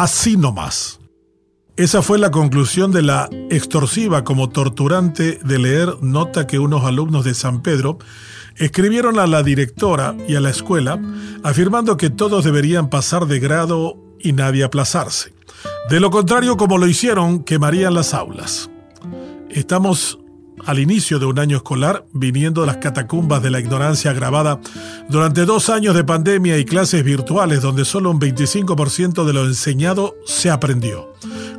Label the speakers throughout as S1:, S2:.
S1: Así nomás. Esa fue la conclusión de la extorsiva como torturante de leer nota que unos alumnos de San Pedro escribieron a la directora y a la escuela afirmando que todos deberían pasar de grado y nadie aplazarse. De lo contrario, como lo hicieron, quemarían las aulas. Estamos al inicio de un año escolar, viniendo de las catacumbas de la ignorancia agravada durante dos años de pandemia y clases virtuales donde solo un 25% de lo enseñado se aprendió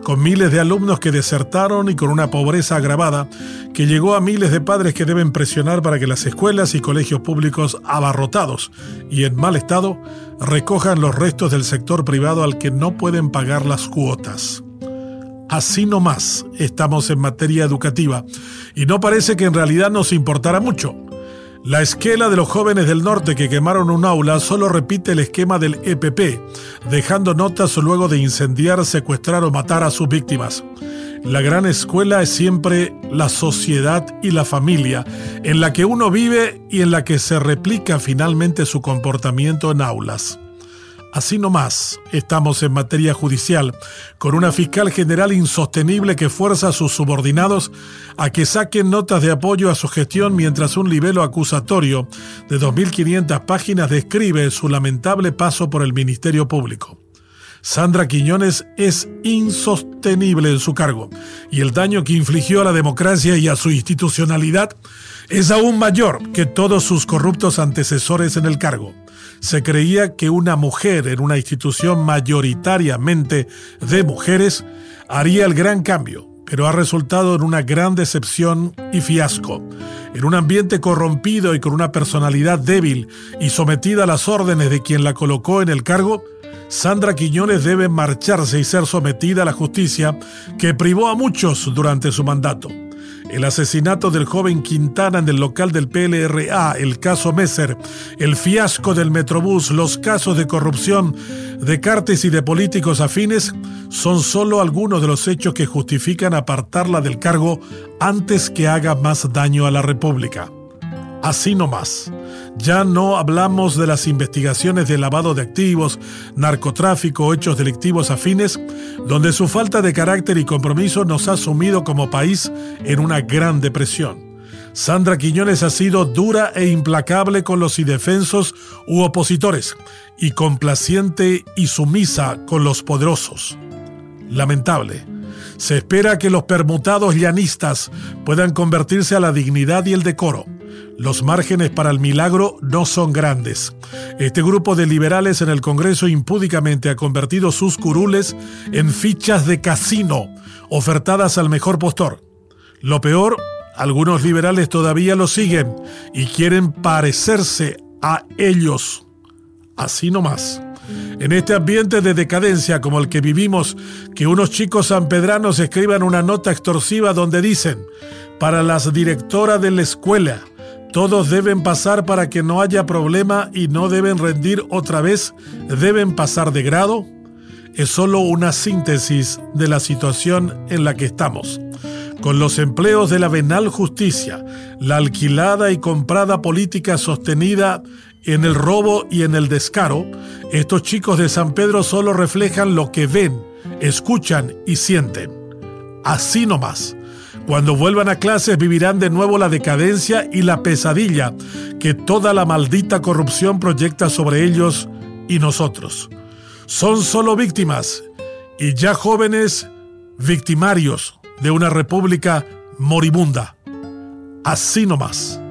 S1: con miles de alumnos que desertaron y con una pobreza agravada que llegó a miles de padres que deben presionar para que las escuelas y colegios públicos abarrotados y en mal estado recojan los restos del sector privado al que no pueden pagar las cuotas. Así nomás estamos en materia educativa y no parece que en realidad nos importara mucho. La esquela de los jóvenes del norte que quemaron un aula solo repite el esquema del EPP, dejando notas luego de incendiar, secuestrar o matar a sus víctimas. La gran escuela es siempre la sociedad y la familia, en la que uno vive y en la que se replica finalmente su comportamiento en aulas. Así nomás estamos en materia judicial, con una fiscal general insostenible que fuerza a sus subordinados a que saquen notas de apoyo a su gestión mientras un libelo acusatorio de 2.500 páginas describe su lamentable paso por el Ministerio Público. Sandra Quiñones es insostenible en su cargo y el daño que infligió a la democracia y a su institucionalidad es aún mayor que todos sus corruptos antecesores en el cargo se creía que una mujer en una institución mayoritariamente de mujeres haría el gran cambio, pero ha resultado en una gran decepción y fiasco. En un ambiente corrompido y con una personalidad débil y sometida a las órdenes de quien la colocó en el cargo, Sandra Quiñones debe marcharse y ser sometida a la justicia que privó a muchos durante su mandato el asesinato del joven Quintana en el local del PLRA, el caso Messer, el fiasco del Metrobús, los casos de corrupción de cartes y de políticos afines, son solo algunos de los hechos que justifican apartarla del cargo antes que haga más daño a la República. Así nomás. Ya no hablamos de las investigaciones de lavado de activos, narcotráfico hechos delictivos afines, donde su falta de carácter y compromiso nos ha sumido como país en una gran depresión. Sandra Quiñones ha sido dura e implacable con los indefensos u opositores y complaciente y sumisa con los poderosos. Lamentable. Se espera que los permutados llanistas puedan convertirse a la dignidad y el decoro los márgenes para el milagro no son grandes. Este grupo de liberales en el Congreso impúdicamente ha convertido sus curules en fichas de casino ofertadas al mejor postor. Lo peor, algunos liberales todavía lo siguen y quieren parecerse a ellos. Así nomás. En este ambiente de decadencia como el que vivimos, que unos chicos sanpedranos escriban una nota extorsiva donde dicen, para las directoras de la escuela, todos deben pasar para que no haya problema y no deben rendir otra vez, deben pasar de grado. Es solo una síntesis de la situación en la que estamos. Con los empleos de la venal justicia, la alquilada y comprada política sostenida en el robo y en el descaro, estos chicos de San Pedro solo reflejan lo que ven, escuchan y sienten. Así nomás. Cuando vuelvan a clases vivirán de nuevo la decadencia y la pesadilla que toda la maldita corrupción proyecta sobre ellos y nosotros. Son solo víctimas y ya jóvenes victimarios de una república moribunda. Así nomás.